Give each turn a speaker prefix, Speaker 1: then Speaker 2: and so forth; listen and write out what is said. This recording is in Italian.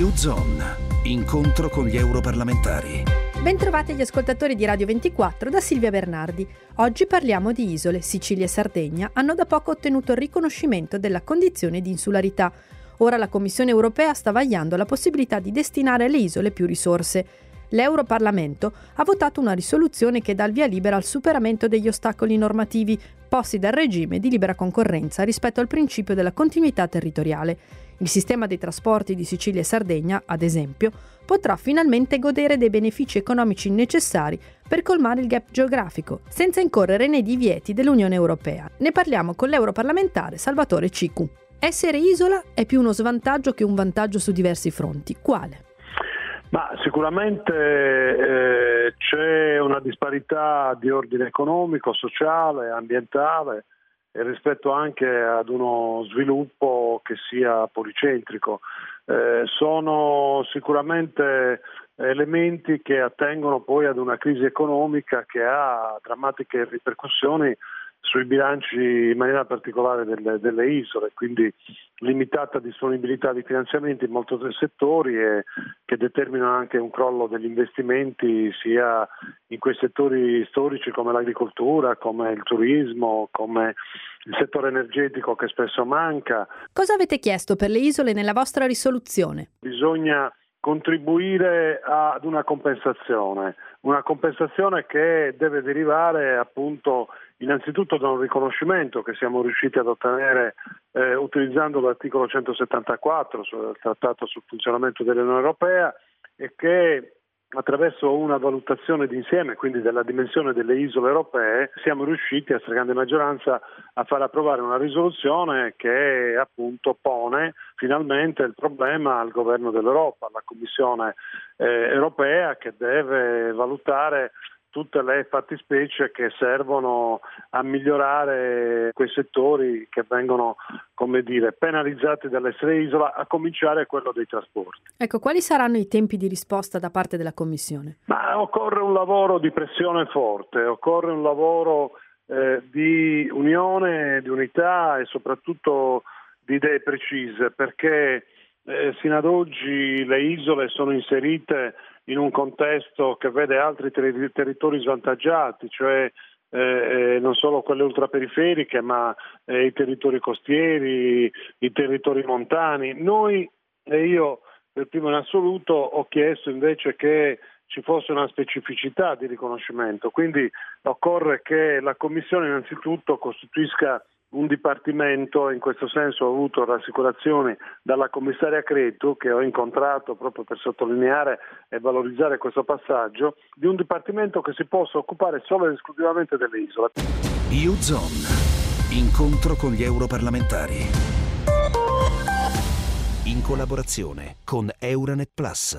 Speaker 1: U-Zone, incontro con gli europarlamentari.
Speaker 2: Bentrovati gli ascoltatori di Radio 24 da Silvia Bernardi. Oggi parliamo di isole. Sicilia e Sardegna hanno da poco ottenuto il riconoscimento della condizione di insularità. Ora la Commissione europea sta vagliando la possibilità di destinare alle isole più risorse. L'Europarlamento ha votato una risoluzione che dà il via libera al superamento degli ostacoli normativi posti dal regime di libera concorrenza rispetto al principio della continuità territoriale. Il sistema dei trasporti di Sicilia e Sardegna, ad esempio, potrà finalmente godere dei benefici economici necessari per colmare il gap geografico, senza incorrere nei divieti dell'Unione Europea. Ne parliamo con l'europarlamentare Salvatore Cicu. Essere isola è più uno svantaggio che un vantaggio su diversi fronti. Quale?
Speaker 3: Ma sicuramente eh, c'è una disparità di ordine economico, sociale, ambientale e rispetto anche ad uno sviluppo che sia policentrico. Eh, sono sicuramente elementi che attengono poi ad una crisi economica che ha drammatiche ripercussioni sui bilanci in maniera particolare delle, delle, isole, quindi limitata disponibilità di finanziamenti in molti settori e che determinano anche un crollo degli investimenti sia in quei settori storici come l'agricoltura, come il turismo, come il settore energetico che spesso manca.
Speaker 2: Cosa avete chiesto per le isole nella vostra risoluzione?
Speaker 3: Bisogna contribuire ad una compensazione, una compensazione che deve derivare appunto innanzitutto da un riconoscimento che siamo riusciti ad ottenere eh, utilizzando l'articolo 174 sul Trattato sul funzionamento dell'Unione Europea e che attraverso una valutazione d'insieme, quindi della dimensione delle isole europee, siamo riusciti a stragrande maggioranza a far approvare una risoluzione che appunto pone finalmente il problema al governo dell'Europa, alla Commissione eh, europea che deve valutare tutte le fattispecie che servono a migliorare quei settori che vengono, come dire, penalizzati dall'essere isola, a cominciare quello dei trasporti.
Speaker 2: Ecco, quali saranno i tempi di risposta da parte della Commissione?
Speaker 3: Ma occorre un lavoro di pressione forte, occorre un lavoro eh, di unione, di unità e soprattutto di idee precise, perché eh, sino ad oggi le isole sono inserite in un contesto che vede altri ter- territori svantaggiati, cioè eh, eh, non solo quelle ultraperiferiche, ma eh, i territori costieri, i territori montani. Noi, e io per primo in assoluto, ho chiesto invece che ci fosse una specificità di riconoscimento, quindi occorre che la Commissione innanzitutto costituisca un dipartimento, in questo senso ho avuto rassicurazioni dalla commissaria Cretu che ho incontrato proprio per sottolineare e valorizzare questo passaggio, di un dipartimento che si possa occupare solo ed esclusivamente delle isole.
Speaker 1: U-Zone, incontro con gli europarlamentari. In collaborazione con Euronet Plus.